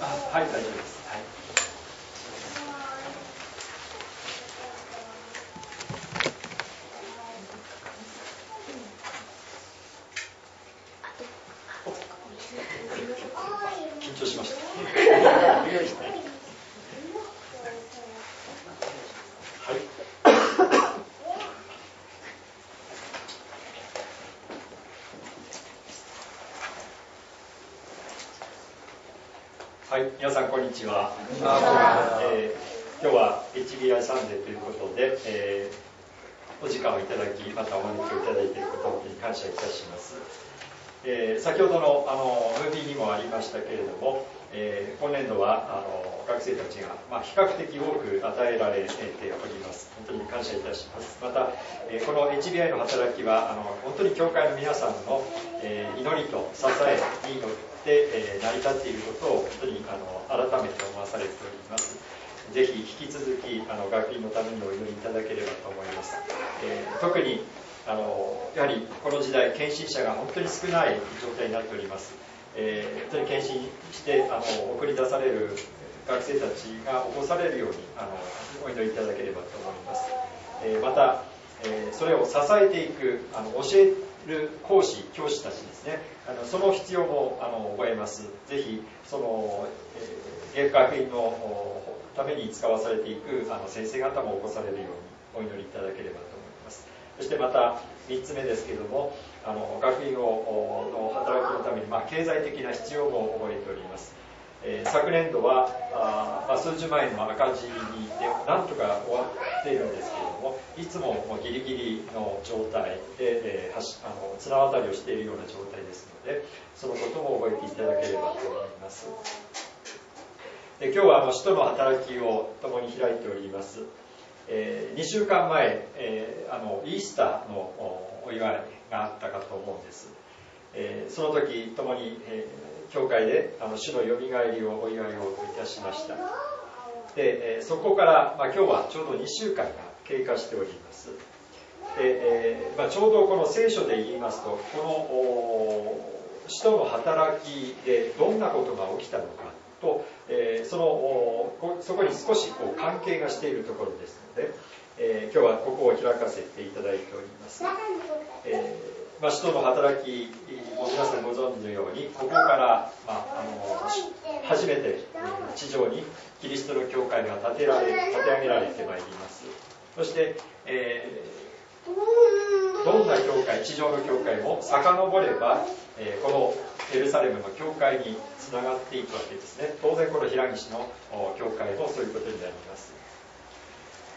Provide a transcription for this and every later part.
はい大丈夫です。はい緊張しましたはいはい、皆さんこんにちは。えー今日は HBI サンデーということで、えーお時間をいただき、またお招きをいただいていることに感謝いたします。えー先ほどのあのムービーにもありましたけれども、えー今年度はあの学生たちが、まあ、比較的多く与えられております。本当に感謝いたします。また、えーこの HBI の働きはあの本当に教会の皆さんの、えー祈りと支えにえー成り立っていることを本当にあの改めて思わされております。ぜひ引き続きあの学院のためにお祈りいただければと思います。えー特にあのやはりこの時代、献身者が本当に少ない状態になっております。えー本当に献身してあの送り出される学生たちが起こされるようにあのお祈りいただければと思います。えーまた、えーそれを支えていくあの教える講師、教師たちですね、あのその必要もあの覚えます。ぜひその、えー、学院のために使わされていくあの先生方も起こされるようにお祈りいただければと思います。そしてまた3つ目ですけれども、あの学院をの働きのために、まあ、経済的な必要も覚えております。えー昨年度はあま、数十万円の赤字にでなんとか終わっているんですけれどもいつもギリギリの状態で、えーあの綱渡りをしているような状態ですのでそのことも覚えていただければと思います。で今日はあの使徒の働きを共に開いております、え2週間前、えーあのイースターのお祝いがあったかと思うんです。えーその時共に、えー教会であの主のよみがえりをお祝いをいたしました。で、えそこから、まあ、今日はちょうど2週間が経過しております。で、えーまあ、ちょうどこの聖書で言いますとこの使徒の働きでどんなことが起きたのかと、えーそのおこそこに少しこう関係がしているところですので、えー今日はここを開かせていただいております。えーまあ、使徒の働きも皆さんご存知のようにここから、まあ、あの初めて地上にキリストの教会が建てられ建て上げられてまいります。そして、えーどんな教会地上の教会も遡れば、えーこのエルサレムの教会につながっていくわけですね。当然この平岸のお教会もそういうことになります。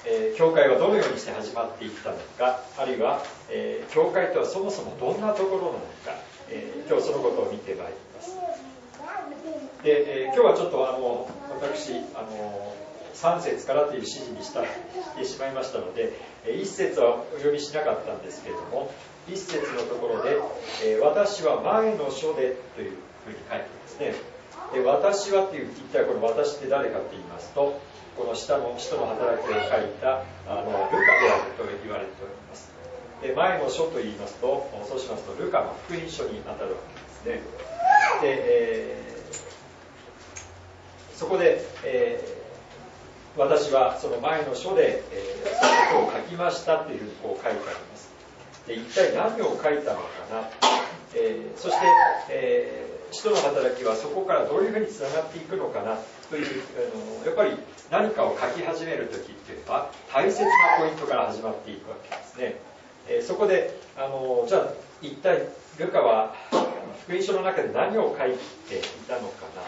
えー教会はどのようにして始まっていったのかあるいは、えー教会とはそもそもどんなところなのか、えー今日そのことを見てまいります。で、えー今日はちょっとあの私あの3節からという指示にしたしてしまいましたので1節はお読みしなかったんですけれども1節のところで「え私は前の書で」というふうに書いてますね。で私はっていう一体この私って誰かと言いますとこの下の人の働きを書いたあのルカであると言われております。で前の書と言いますとそうしますとルカの福音書にあたるわけですね。で、えーそこで、えー私はその前の書で、えーそのことを書きましたというふうにこう書いてあります。で一体何を書いたのかな、えーそして、えー使徒の働きはそこからどういうふうにつながっていくのかな。というあのやっぱり何かを書き始める時っていうのは大切なポイントから始まっていくわけですね、えーそこであのじゃあ一体ルカは福音書の中で何を書いていたのかな。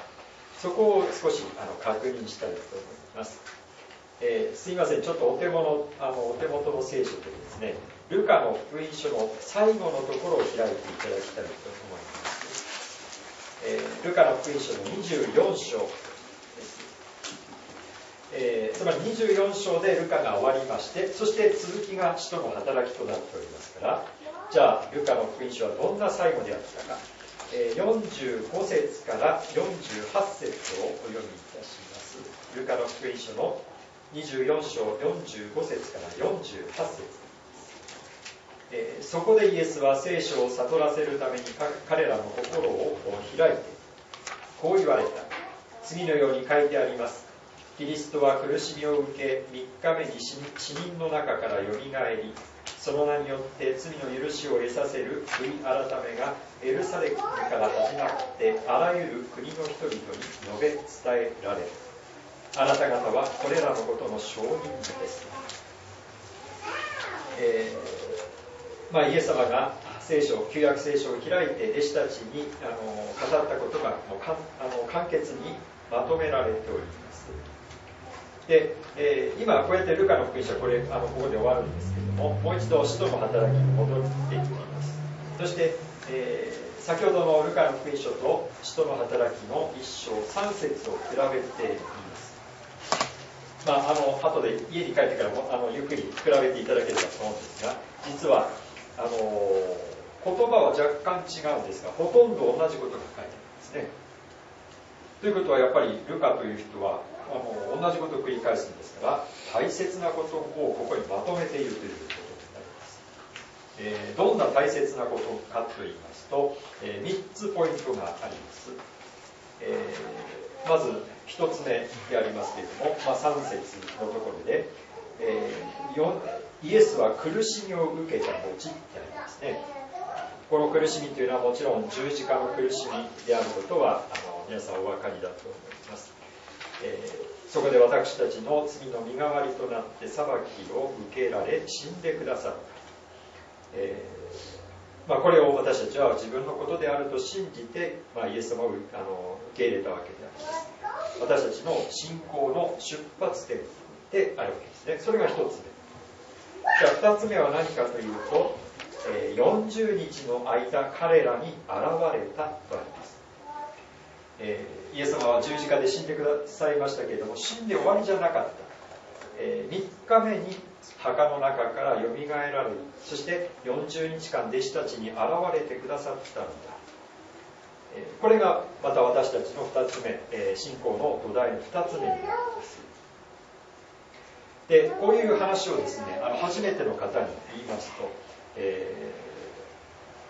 そこを少しあの確認したいと思います、えーすいません。ちょっとお手元あのお手元の聖書でですねルカの福音書の最後のところを開いていただきたいと思います、えールカの福音書の24章です、えーつまり24章でルカが終わりましてそして続きが使徒の働きとなっておりますからじゃあルカの福音書はどんな最後であったか。45節から48節をお読みいたします。ルカの福音書の24章45節から48節えそこでイエスは聖書を悟らせるために彼らの心を開いてこう言われた。次のように書いてあります。キリストは苦しみを受け3日目に死人の中からよみがえりその名によって罪の許しを得させる悔い改めがエルサレムから始まってあらゆる国の人々に述べ伝えられるあなた方はこれらのことの証人です、えー、まあ、イエス様が聖書旧約聖書を開いて弟子たちにあの語ったことがもうかあの簡潔にまとめられております。で、えー、今こうやってルカの福音書これあのここで終わるんですけどももう一度使徒の働きに戻っていきます。そして、えー、先ほどのルカの福音書と使徒の働きの一章三節を比べていまあ、あの後で家に帰ってからもあのゆっくり比べていただければと思うんですが実はあの言葉は若干違うんですがほとんど同じことが書いてあるんですね。ということはやっぱりルカという人はあの同じことを繰り返すんですから大切なことをここにまとめているということになります、えー、どんな大切なことかと言いますと、えー、3つポイントがあります、えー、まず1つ目でありますけれども、まあ、3節のところで、えイエスは苦しみを受けた後ってありますね。この苦しみというのはもちろん十字架の苦しみであることはあの皆さんお分かりだと思います。えー、そこで私たちの罪の身代わりとなって裁きを受けられ死んでくださる、えー、まあ、これを私たちは自分のことであると信じて、まあ、イエス様をあの受け入れたわけであります。私たちの信仰の出発点であるわけですね。それが1つ目。じゃあ2つ目は何かというと、え、40日の間彼らに現れたとあります、えイエス様は十字架で死んでくださいましたけれども死んで終わりじゃなかった、え、3日目に墓の中からよみがえられるそして40日間弟子たちに現れてくださったんだ、これがまた私たちの2つ目、え、信仰の土台の2つ目。になりますでこういう話をですねあの初めての方に言いますと、え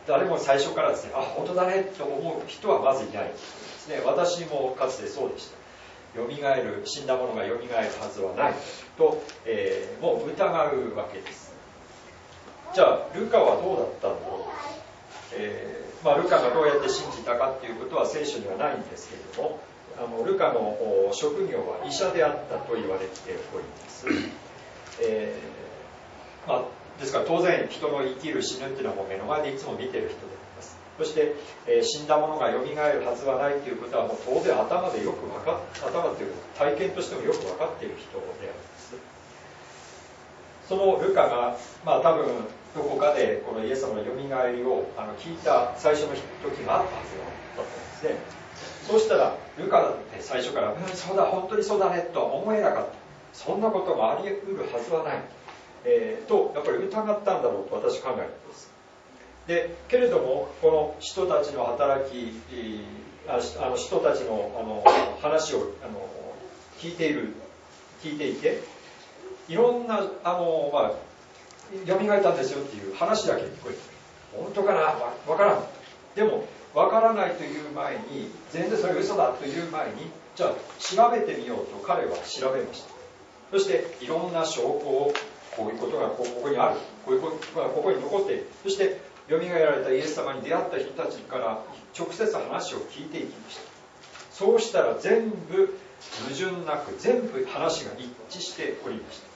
ー、誰も最初からですねあ本当だねと思う人はまずいないですね。私もかつてそうでした。よみがえる死んだ者がよみがえるはずはないと、えー、もう疑うわけです。じゃあルカはどうだったんだろう、えー、まあ、ルカがどうやって信じたかっていうことは聖書にはないんですけれどもあのルカの職業は医者であったと言われております、えー、まあ、ですから当然人の生きる死ぬっていうのはもう目の前でいつも見てる人であります。そして、えー、死んだ者がよみがえるはずはないということはもう当然頭でよく分かっ頭という体験としてもよく分かっている人であるんです。そのルカが、まあ、多分どこかでこのイエス様のよみがえりをあの聞いた最初の時があったはずだったんです。ねそうしたらルカだって最初から「うんそうだ本当にそうだね」とは思えなかった。そんなことがあり得るはずはない、えー、とやっぱり疑ったんだろうと私考えるんです。でけれどもこの人たちの働きあの人たちのあの話をあの聞いている聞いていていろんなあの、まあ、蘇ったんですよっていう話だけ聞こえて本当かな？わ分からん。でも分からないという前に全然それ嘘だという前にじゃあ調べてみようと彼は調べました。そしていろんな証拠をこういうことがここにある。こういうことがここに残ってそしてよみがえられたイエス様に出会った人たちから直接話を聞いていきました。そうしたら全部矛盾なく全部話が一致しておりました。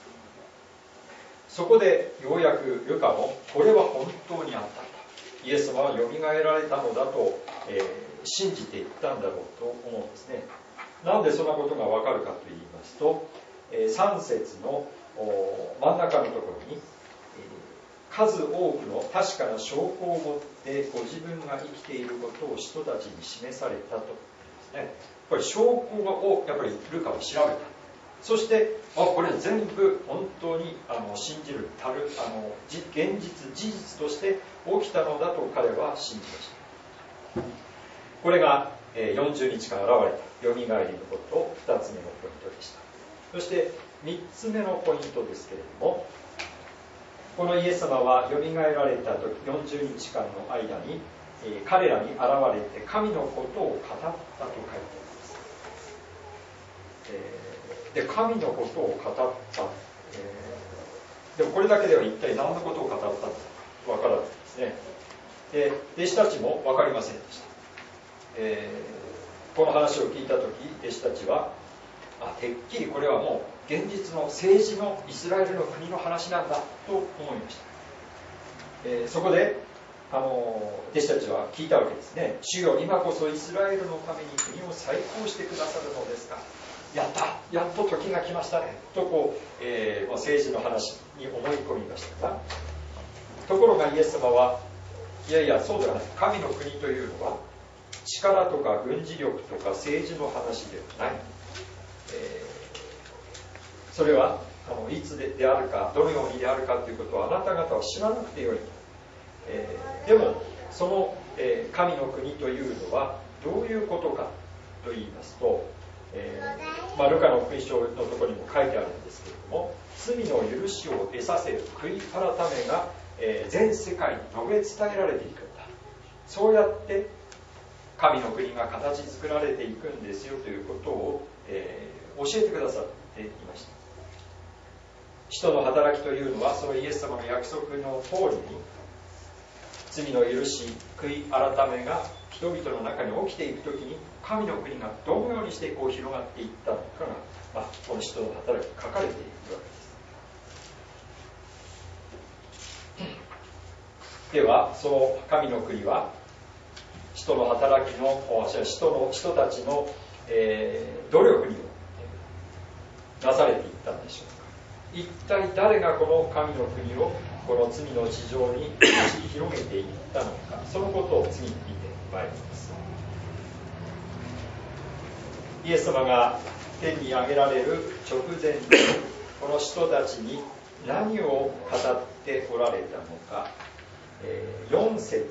そこでようやくルカもこれは本当にあったんだ。イエス様はよみがえられたのだと、えー、信じていったんだろうと思うんですね。なんでそんなことがわかるかと言いますと、えー、3節の真ん中のところにえ数多くの確かな証拠を持ってご自分が生きていることを人たちに示されたとね。これ証拠をやっぱりルカは調べたそしてあこれ全部本当にあの信じるたるあの現実事実として起きたのだと彼は信じました。これが、え40日間現れた。よみがえりのこと2つ目のポイントでした。そして3つ目のポイントですけれどもこのイエス様はよみがえられた時40日間の間に、え彼らに現れて神のことを語ったと書いてあります。えー、で神のことを語った、えー、でもこれだけでは一体何のことを語ったのかわからないですね。で弟子たちも分かりませんでした、えー、この話を聞いた時弟子たちはあてっきりこれはもう現実の政治のイスラエルの国の話なんだと思いました、えー、そこであの弟子たちは聞いたわけですね。主よ今こそイスラエルのために国を再興してくださるのですか。やったやっと時が来ましたねとこう、えー、政治の話に思い込みましたがところがイエス様はいやいやそうではない神の国というのは力とか軍事力とか政治の話ではない、えー、それはあのいつでであるかどのようにであるかということをあなた方は知らなくてよい。えー、でもその、えー、神の国というのはどういうことかと言いますと、えー、まあ、ルカの福音書のところにも書いてあるんですけれども罪の許しを得させる悔い改めが、え全世界に述べ伝えられていくんだ。そうやって神の国が形作られていくんですよということを、えー教えてくださっていました。使徒の働きというのはそのイエス様の約束の通りに罪の許し悔い改めが人々の中に起きていく時に神の国がどのようにしてこう広がっていったのかが、まあ、この人の働き書かれているわけです。ではその神の国は人の働きの人の人たちの、えー、努力によってなされていったんでしょうか。一体誰がこの神の国をこの罪の地上に広げていったのかそのことを次に見てまいりますイエス様が天に上げられる直前にこの人たちに何を語っておられたのか、え4節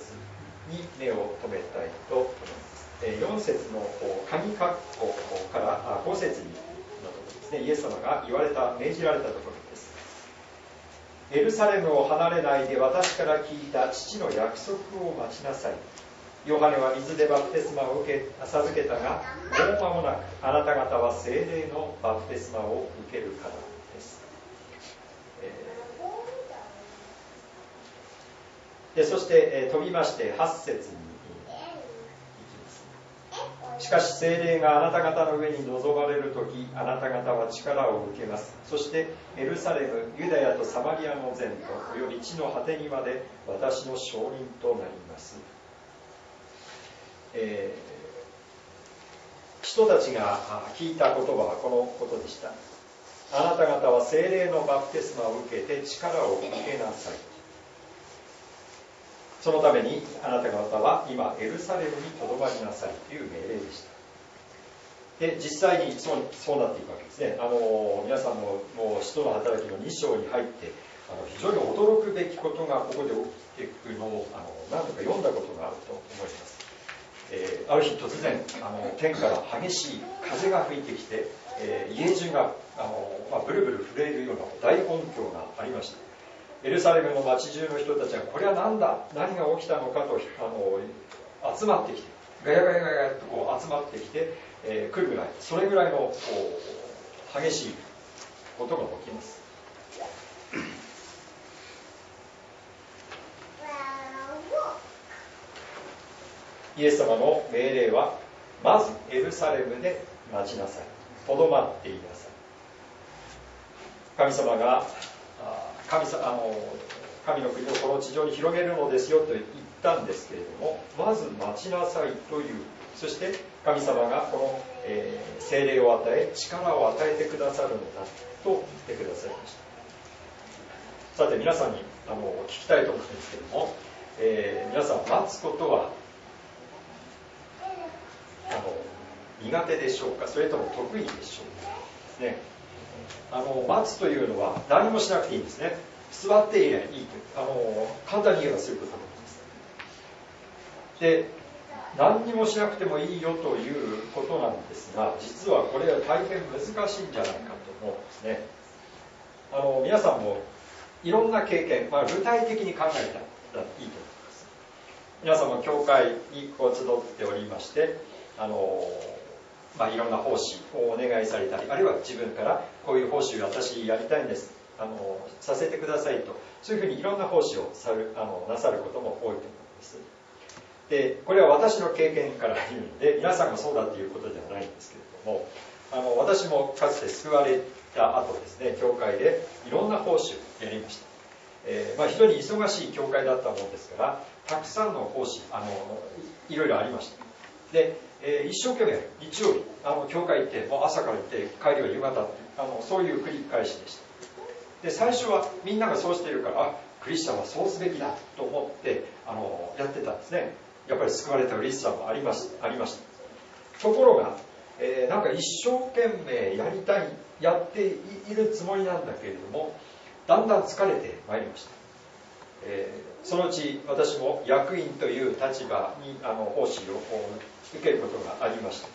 に目を留めたいと思います、4節の紙括弧から5節にのところですね。イエス様が言われた命じられたところです。エルサレムを離れないで私から聞いた父の約束を待ちなさい。ヨハネは水でバプテスマを受け授けたがもう間もなくあなた方は精霊のバプテスマを受けるからです、えー、でそして、えー、飛びまして8節にしかし精霊があなた方の上に臨まれる時あなた方は力を受けます。そしてエルサレムユダヤとサマリアの全土および地の果てにまで私の証人となります、えー、人たちが聞いた言葉はこのことでした。あなた方は精霊のバプテスマを受けて力を受けなさい。そのためにあなた方は今エルサレムにとどまりなさいという命令でした。で実際にそうそうなっていくわけですね。あの皆さんももう使徒の働きの2章に入ってあの非常に驚くべきことがここで起きていくのをあの何度か読んだことがあると思います、えー、ある日突然あの天から激しい風が吹いてきて、えー、家中があの、まあ、ブルブル震えるような大音響がありました。エルサレムの町中の人たちはこれは何だ？何が起きたのかとあの集まってきてガヤガヤガヤとこう集まってきて、えー、来るぐらいそれぐらいのこう激しいことが起きます。イエス様の命令はまずエルサレムで待ちなさい。とどまっていなさい。神様が神あの神の国をこの地上に広げるのですよと言ったんですけれどもまず待ちなさいという。そして神様がこの、えー、精霊を与え力を与えてくださるのだと言ってくださいました。さて皆さんにあの聞きたいと思うんですけども、えー、皆さん待つことはあの苦手でしょうか？それとも得意でしょうか？ね。あの待つというのは何もしなくていいんですね。座っていればいいとあの簡単に言えばそういうことなんです。で何にもしなくてもいいよということなんですが実はこれは大変難しいんじゃないかと思うんですね。あの皆さんもいろんな経験、まあ、具体的に考えたらいいと思います。皆さんも教会にこう集っておりましてあのまあ、いろんな奉仕をお願いされたりあるいは自分からこういう奉仕を私やりたいんです。あのさせてくださいと。そういうふうにいろんな奉仕をさるあのなさることも多いと思います。でこれは私の経験から言うので皆さんがそうだということではないんですけれどもあの私もかつて救われた後ですね教会でいろんな奉仕をやりました、えー、まあ、非常に忙しい教会だったものですからたくさんの奉仕あのいろいろありました。で、えー、一生懸命日曜日あの教会行ってもう朝から行って帰りは夕方あのそういう繰り返しでした。で最初はみんながそうしているからクリスチャンはそうすべきだと思ってあのやってたんですね。やっぱり救われたクリスチャンもありましたありました。ところが、えー、なんか一生懸命やりたいやっているつもりなんだけれどもだんだん疲れてまいりました、えー、そのうち私も役員という立場にあの奉仕を受けることがありました。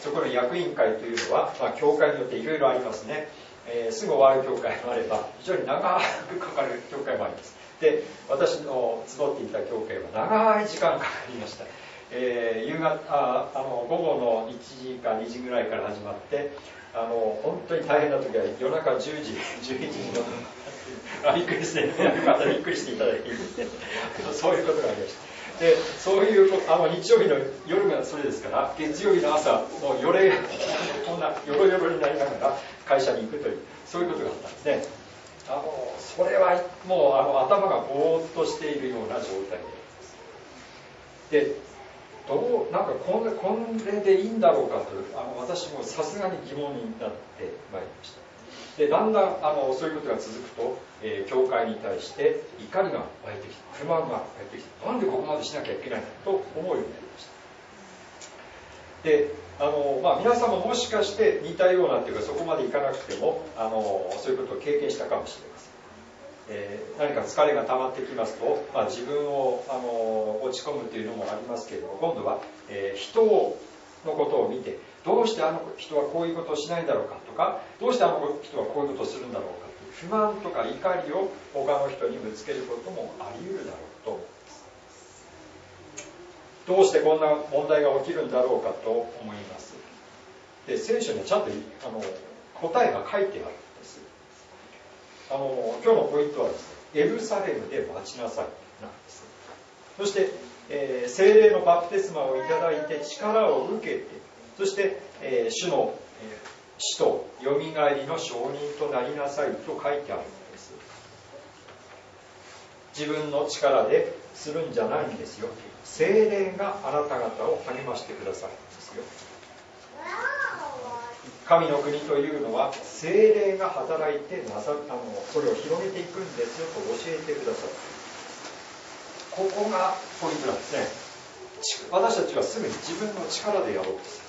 そこの役員会というのは、まあ、教会によっていろいろありますね。えー、すぐ終わる教会もあれば非常に長くかかる教会もあります。で私の集っていた教会は長い時間かかりました、えー、夕方ああの午後の1時か2時ぐらいから始まってあの本当に大変な時は夜中10時 11時の あびっくりして またびっくりしていただいてそういうことがありました。でそういうあの日曜日の夜がそれですから月曜日の朝もうよれこんなよろよろになりながら会社に行くというそういうことがあったんですね。あのそれはもうあの頭がぼーっとしているような状態で。でどうなんかこんこれでいいんだろうかとあの私もさすがに疑問になってまいりました。でだんだんあのそういうことが続くと、えー、教会に対して怒りが湧いてきた不満が湧いてきたなんでここまでしなきゃいけないんだと思うようになりました。であの、まあ、皆さんももしかして似たようなっていうかそこまでいかなくてもあのそういうことを経験したかもしれません、えー、何か疲れが溜まってきますと、まあ、自分をあの落ち込むというのもありますけれども今度は、えー、人のことを見てどうしてあの人はこういうことをしないんだろうかとかどうしてあの人はこういうことをするんだろうかという不満とか怒りを他の人にぶつけることもあり得るだろうと思います。どうしてこんな問題が起きるんだろうかと思います。で聖書にはちゃんとあの答えが書いてあるんです。あの今日のポイントはですねエルサレムで待ちなさいなんです。そして、えー、精霊のバプテスマをいただいて力を受けてそして、えー、主の、えー、死とよみがえりの証人となりなさいと書いてあるんです。自分の力でするんじゃないんですよ。精霊があなた方を励ましてくださるんですよ。神の国というのは精霊が働いてなさあのそれを広げていくんですよと教えてくださるここがポイントなんですね。私たちはすぐに自分の力でやろうとする。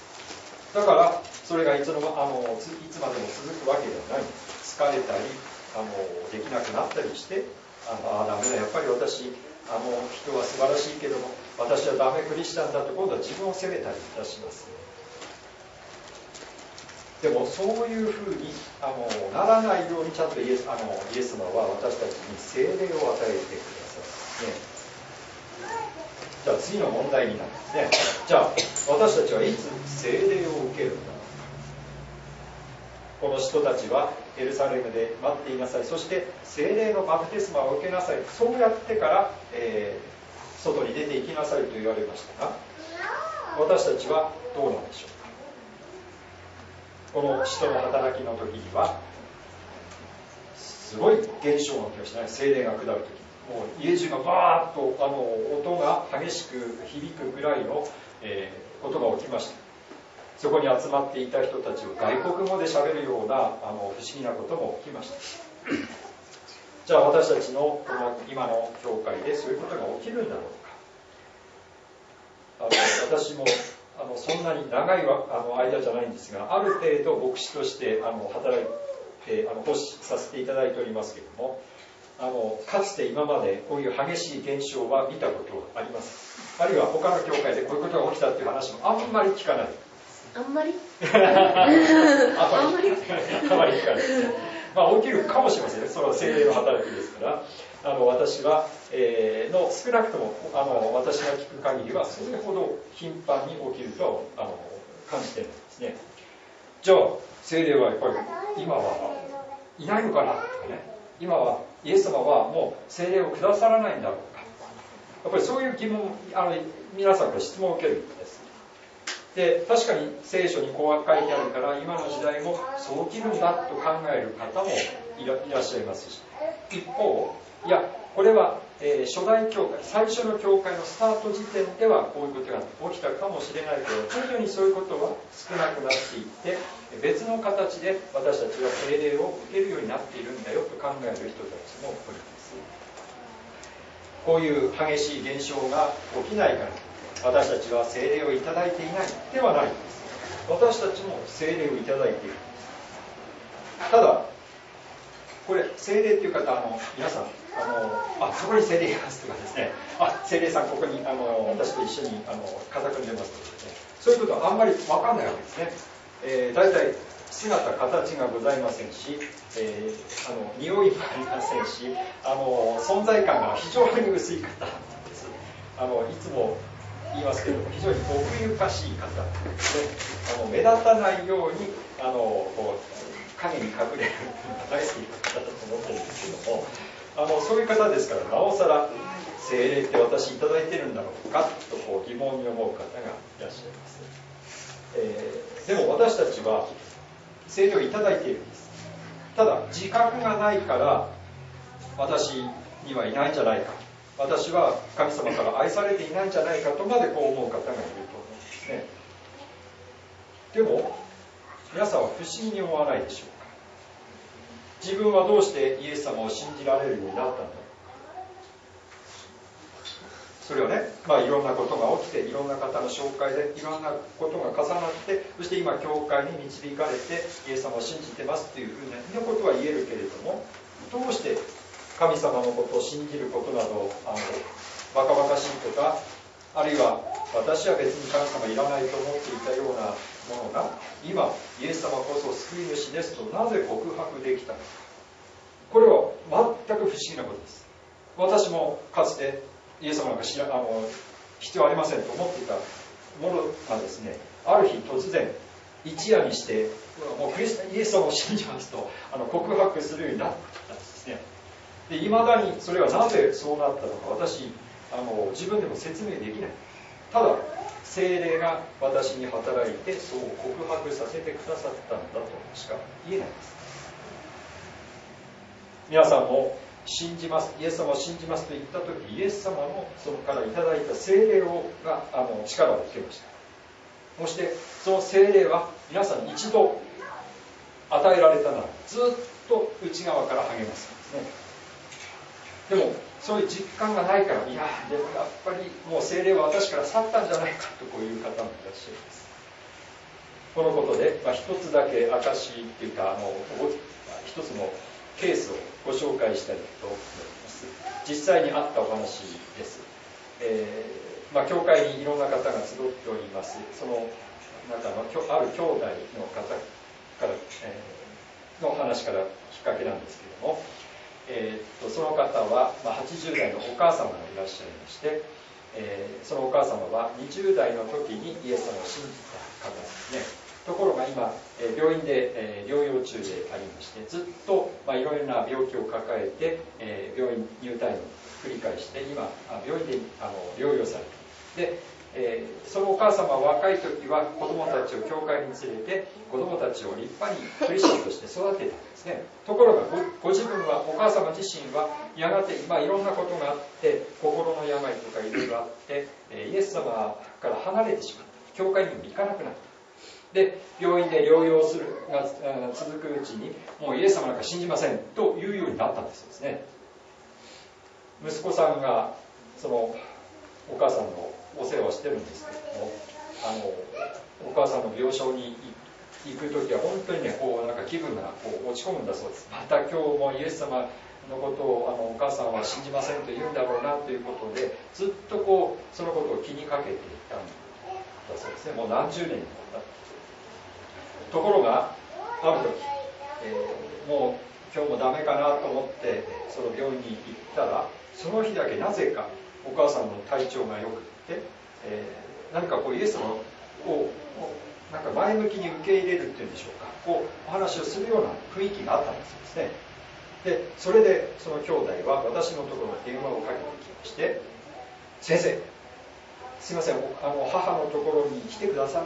だからそれがいつのあのいつまでも続くわけではない。疲れたりあのできなくなったりしてあのあダメだ。やっぱり私あの人は素晴らしいけども私はダメクリスチャンだと今度は自分を責めたりいたしますでもそういうふうにあのならないようにちゃんとイエスあのイエス様は私たちに精霊を与えてください、ね。じゃあ次の問題になるんですね。じゃあ私たちはいつ聖霊を受けるんだこの人たちはエルサレムで待っていなさい。そして聖霊のバプテスマを受けなさい。そうやってから、えー、外に出て行きなさいと言われましたが私たちはどうなんでしょうか。この使徒の働きの時にはすごい現象が起きましたね。精霊が下る時もう家中がバーッとあの音が激しく響くぐらいの、えー、ことが起きました。そこに集まっていた人たちは外国語で喋るようなあの不思議なことも起きました。じゃあ私たちのこの今の教会でそういうことが起きるんだろうか。あの私もあのそんなに長いあの間じゃないんですがある程度牧師としてあの働いてあの奉仕させていただいておりますけれどもあのかつて今までこういう激しい現象は見たことがあります。あるいは他の教会でこういうことが起きたっていう話もあんまり聞かない。あんまり？あんまり？あんまり？聞かないまあ起きるかもしれませんね。その精霊の働きですから。あの私は、えー、の少なくともあの私が聞く限りはそれほど頻繁に起きるとあの感じてるんですですね。じゃあ精霊はやっぱり今はいないのかな？とかね。今はイエス様はもう精霊をくださらないんだろうか。やっぱりそういう疑問あの皆さんから質問を受けるんです。で確かに聖書にこう書いてあるから今の時代もそう起きるんだと考える方もいらっしゃいますし。一方いやこれは、えー、初代教会最初の教会のスタート時点ではこういうことが起きたかもしれないけど徐々にそういうことは少なくなっていって別の形で私たちは精霊を受けるようになっているんだよと考える人たちもおります。こういう激しい現象が起きないから私たちは精霊をいただいていないではないんです。私たちも精霊をいただいているただこれ精霊っていう方あの皆さんあのあそこに精霊いますとかですね。あ精霊さんここにあの私と一緒にあの肩組んでますとかね。そういうことはあんまり分かんないわけですね、えー、大体姿形がございませんし、えー、あの匂いもありませんしあの存在感が非常に薄い方なんです。あのいつも言いますけれども非常に奥ゆかしい方であの目立たないようにあのこう影に隠れる大好きな方だと思ってるんですけどもあのそういう方ですからなおさら精霊って私いただいてるんだろうかとこう疑問に思う方がいらっしゃいます、えー、でも私たちは精霊をいただいているんです。ただ自覚がないから私にはいないんじゃないか。私は神様から愛されていないんじゃないかとまでこう思う方がいると思うんですね。でも皆さんは不思議に思わないでしょう。自分はどうしてイエス様を信じられるようになったんだそれはね、まあ、いろんなことが起きていろんな方の紹介でいろんなことが重なってそして今教会に導かれてイエス様を信じてますっていうふうなことは言えるけれどもどうして神様のことを信じることなどあのバカバカしいとかあるいは私は別に神様いらないと思っていたようなものが今イエス様こそ救い主ですとなぜ告白できたのか。これは全く不思議なことです。私もかつてイエス様なんか知らあの必要ありませんと思っていたものがですねある日突然一夜にしてもうクリスイエス様を信じますとあの告白するようになったんですね。で未だにそれはなぜそうなったのか私あの自分でも説明できない。ただ精霊が私に働いてそう告白させてくださったんだとしか言えないです。皆さんも信じますイエス様を信じますと言った時イエス様のそこからいただいた精霊をがあの力を受けました。そしてその精霊は皆さん一度与えられたならずっと内側から励ますんですね。でもそういう実感がないからいやでもやっぱりもう精霊は私から去ったんじゃないかとこういう方もいらっしゃいます。このことで、まあ、一つだけ証っていうかあの一つのケースをご紹介したいと思います。実際にあったお話です、えー、まあ、教会にいろんな方が集っております。その中のある兄弟の方から、えー、の話からきっかけなんですけども。えー、とその方は、まあ、80代のお母様がいらっしゃいまして、えー、そのお母様は20代の時にイエス様を信じた方ですね。ところが今、え、病院で、え、療養中でありましてずっと、まあ、いろいろな病気を抱えて、え、病院入退院を繰り返して今病院であの療養されてでえー、そのお母様は若い時は子供たちを教会に連れて子供たちを立派にクリスチャンとして育てたんですね。ところがご自分はお母様自身はやがて、まあ、いろんなことがあって心の病とかいろいろあって、えイエス様から離れてしまった。教会にも行かなくなった。で病院で療養するが続くうちにもうイエス様なんか信じません。というようになったんですね。息子さんがそのお母さんのお世話してるんですけどもあのお母さんの病床に行く時は本当にねこうなんか気分がこう落ち込むんだそうです。また今日もイエス様のことをあのお母さんは信じませんと言うんだろうなということでずっとこうそのことを気にかけていたんだそうですね。もう何十年になった。ところがある時、えー、もう今日もダメかなと思ってその病院に行ったらその日だけなぜかお母さんの体調が良くて、えー、何かこうイエス様をなんか前向きに受け入れるっていうんでしょうか。こうお話をするような雰囲気があったんですよね。でそれでその兄弟は私のところに電話をかけてきまして「先生すいませんあの母のところに来てくださ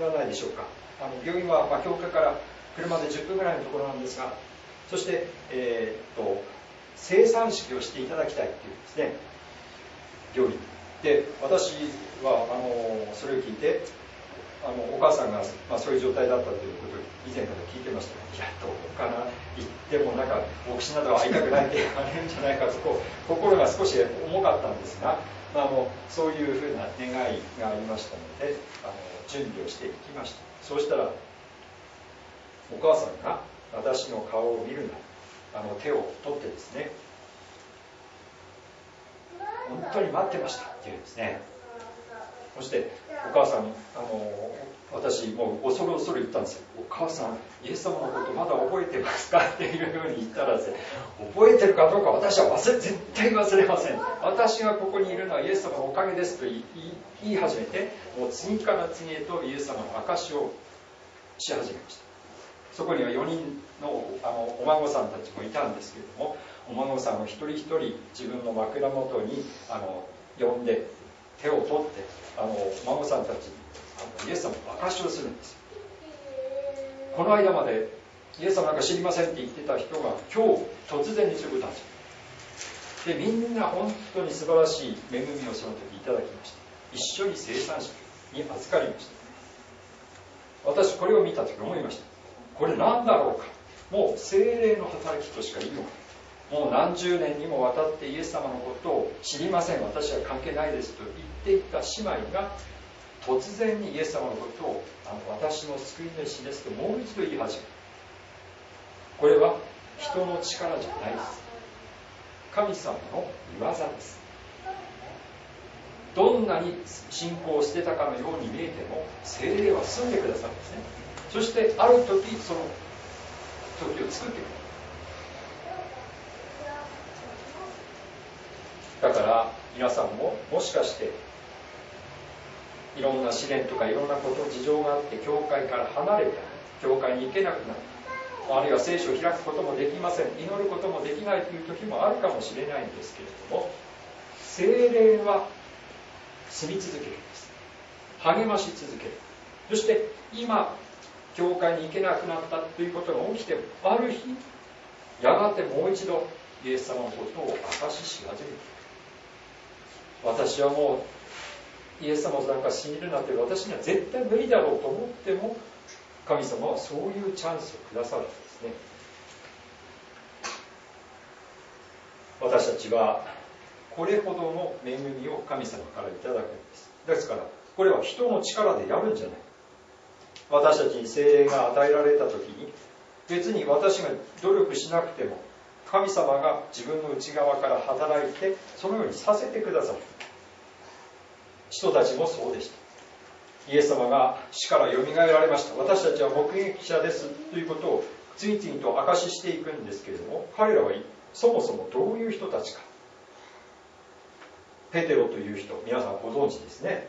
らないでしょうか。あの病院は、まあ、教会から車で10分ぐらいのところなんですがそして、えー、っと生産式をしていただきたいっていうですね。病院に。で私はあのそれを聞いてあのお母さんが、まあ、そういう状態だったということを以前から聞いてました。が、いやどうかな行ってもなんか牧師などは会いたくないって言われるんじゃないかとこう心が少し重かったんですが、まあ、もうそういうふうな願いがありましたのであの準備をしていきました。そうしたらお母さんが私の顔を見るな。あの手を取ってですね本当に待ってましたっていうんですね。そしてお母さんあの私もう恐る恐る言ったんですよ。お母さんイエス様のことまだ覚えてますか？っていうふうに言ったらですね覚えてるかどうか私は忘れ絶対忘れません。私がここにいるのはイエス様のおかげですと言い始めてもう次から次へとイエス様の証しをし始めました。そこには4人のあのお孫さんたちもいたんですけれどもお孫さんを一人一人自分の枕元にあの呼んで手を取ってあのお孫さんたちにあのイエス様の証しをするんですこの間までイエス様なんか知りませんって言ってた人が今日突然にそういうこと始めでみんな本当に素晴らしい恵みをその時いただきました。一緒に生産式に預かりました。私これを見た時思いました。これ何だろうか。もう精霊の働きとしか言うのかもう何十年にもわたってイエス様のことを知りません。私は関係ないですと言っていた姉妹が突然にイエス様のことをあの私の救い主ですともう一度言い始める。これは人の力じゃないです。神様の御業です。どんなに信仰を捨てたかのように見えても精霊は住んでくださるんですね。そしてある時その時を作ってくる。だから皆さんももしかしていろんな試練とかいろんなこと事情があって教会から離れた教会に行けなくなったあるいは聖書を開くこともできません祈ることもできないという時もあるかもしれないんですけれども精霊は住み続けるんです。励まし続ける。そして今教会に行けなくなったということが起きてもある日やがてもう一度イエス様のことを証しし始めている。私はもうイエス様なんか信じるなんて私には絶対無理だろうと思っても神様はそういうチャンスをくださるんですね。私たちはこれほどの恵みを神様からいただくんです。ですからこれは人の力でやるんじゃない。私たちに精霊が与えられた時に別に私が努力しなくても神様が自分の内側から働いてそのようにさせてくださる。人たちもそうでした。イエス様が死からよみがえられました。私たちは目撃者です。ということを次々と証ししていくんですけれども彼らはそもそもどういう人たちか。ペテロという人皆さんご存知ですね。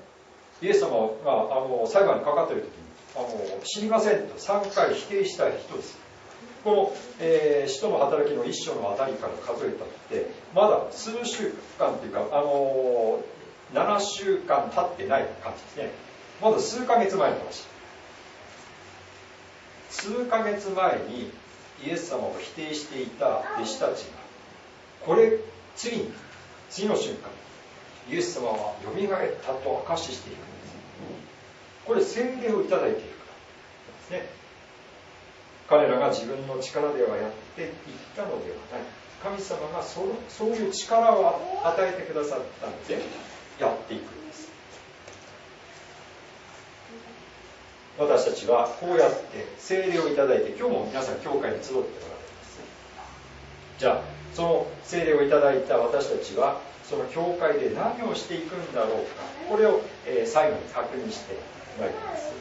イエス様があの裁判にかかっている時にあの知りませんと3回否定した人です。この、えー、使徒の働きの一章のあたりから数えたってまだ数週間というかあの7週間経ってない感じですね。まだ数ヶ月前の話数ヶ月前にイエス様を否定していた弟子たちがこれ次に次の瞬間イエス様はよみがえったと証ししていくんです。これ宣言をいただいているからですね。彼らが自分の力ではやっていったのではない。神様がそそういう力を与えてくださったのでやっていくんです。私たちはこうやって聖霊をいただいて今日も皆さん教会に集っておられます。じゃあその聖霊をいただいた私たちはその教会で何をしていくんだろうか。これを、えー、最後に確認してまいります、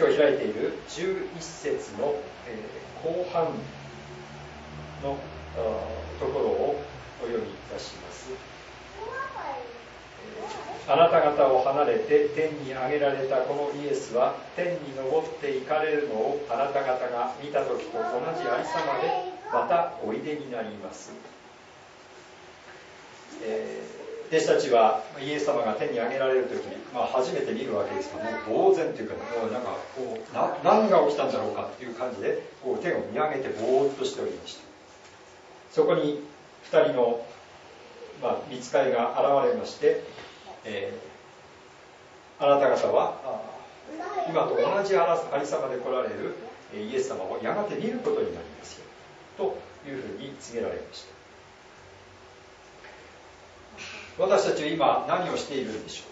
今日開いている11節の、えー、後半のところをお読みいたします。あなた方を離れて天に上げられたこのイエスは天に昇って行かれるのをあなた方が見た時と同じありさまでまたおいでになります、え、弟子たちはイエス様が天に上げられる時に、まあ、初めて見るわけですからもう呆然というかもうなんかこうな何が起きたんだろうかっていう感じでこう天を見上げてぼーっとしておりました。そこに2人の、まあ、見つかりが現れましてえー、あなた方は今と同じありさまで来られるイエス様をやがて見ることになりますよというふうに告げられました。私たちは今何をしているんでしょ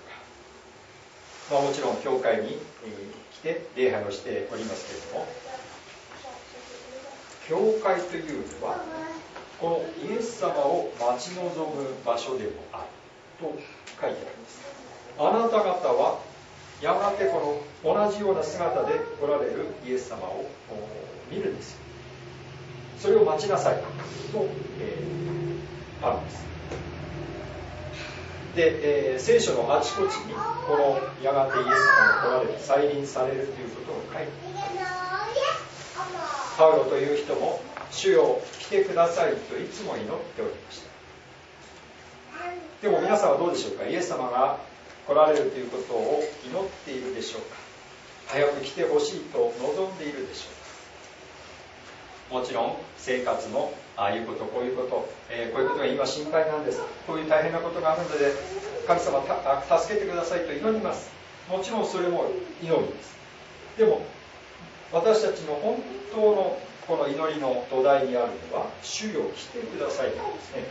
うか、まあ、もちろん教会に来て礼拝をしておりますけれども。教会というのはこのイエス様を待ち望む場所でもあると書いてあります。あなた方はやがてこの同じような姿で来られるイエス様を見るんです。それを待ちなさいと、えー、あるんです。で、えー、聖書のあちこちにこのやがてイエス様が来られる再臨されるということを書いてパウロという人も主よ来てくださいといつも祈っておりました。でも皆さんはどうでしょうか。イエス様が来られるということを祈っているでしょうか。早く来てほしいと望んでいるでしょうか。もちろん生活のああいうことこういうこと、えー、こういうことが今心配なんです。こういう大変なことがあるので神様助けてくださいと祈ります。もちろんそれも祈りです。でも私たちの本当のこの祈りの土台にあるのは主よ来てくださいなんですね。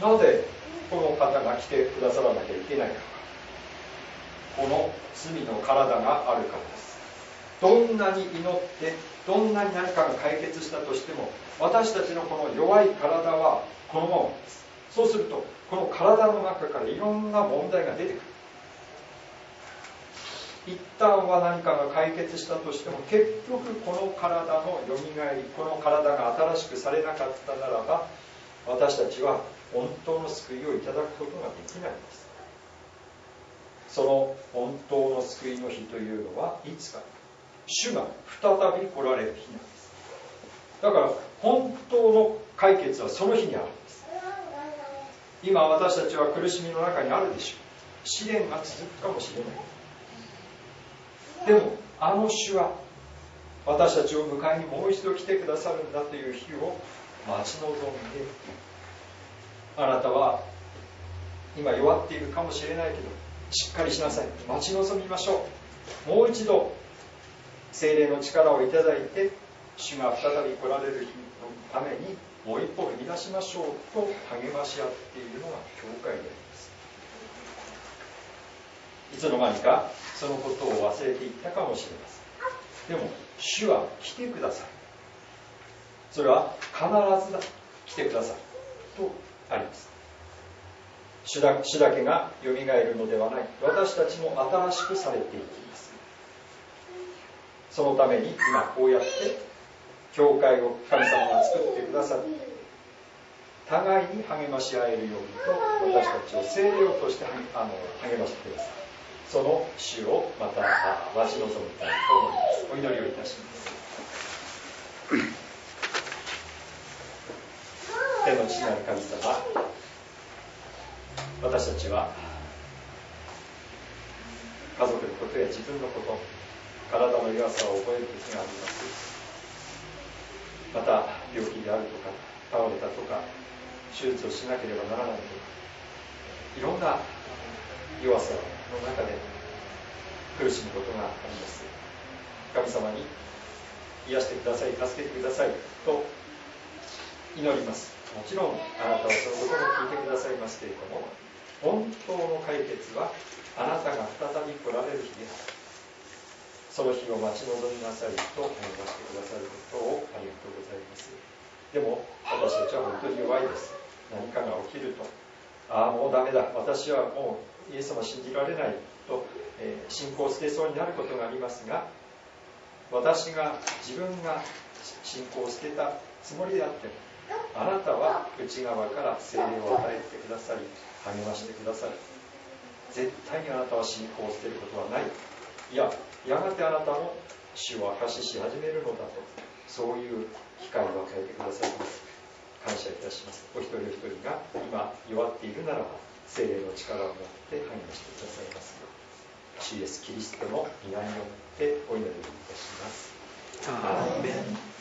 なぜこの方が来てくださらなきゃいけないか。この罪の体があるからです。どんなに祈ってどんなに何かが解決したとしても私たちのこの弱い体はこのままですそうするとこの体の中からいろんな問題が出てくる。一旦は何かが解決したとしても結局この体のよみがえりこの体が新しくされなかったならば私たちは本当の救いをいただくことができないんです。その本当の救いの日というのはいつか。主が再び来られる日なんです。だから本当の解決はその日にあるんです。今私たちは苦しみの中にあるでしょう。試練が続くかもしれない。でもあの主は私たちを迎えにもう一度来てくださるんだという日を待ち望んであなたは今弱っているかもしれないけどしっかりしなさい。待ち望みましょう。もう一度。精霊の力をいただいて主が再び来られる日のためにもう一歩踏み出しましょうと励まし合っているのが教会であります。いつの間にかそのことを忘れていったかもしれません。でも主は来てくださいそれは必ずだ来てくださいとあります。主だ主だけがよみがえるのではない。私たちも新しくされていきそのために今こうやって教会を神様が作ってくださって互いに励まし合えるようにと私たちを聖霊を通してあの励ましてください。その主をまた待ち望みたいと思います。お祈りをいたします。天の父なる神様私たちは家族のことや自分のこと体の弱さを覚える時があります。また病気であるとか倒れたとか手術をしなければならないとかいろんな弱さの中で苦しむことがあります。神様に癒してください助けてくださいと祈ります。もちろんあなたはそのことも聞いてくださいますけれども本当の解決はあなたが再び来られる日である。その日を待ち望みなさいと励ましてくださることをありがとうございます。でも私たちは本当に弱いです。何かが起きるとああもうダメだ。私はもうイエス様信じられないと、えー、信仰を捨てそうになることがありますが私が自分が信仰を捨てたつもりであってもあなたは内側から精霊を与えてくださり励ましてくださる。絶対にあなたは信仰を捨てることはない。いややがてあなたも主を証しし始めるのだとそういう機会を与えてくださいます。感謝いたします。お一人お一人が今弱っているならば精霊の力を持って反応してくださいますよ主イエスキリストの皆によってお祈りいたします。アーメン。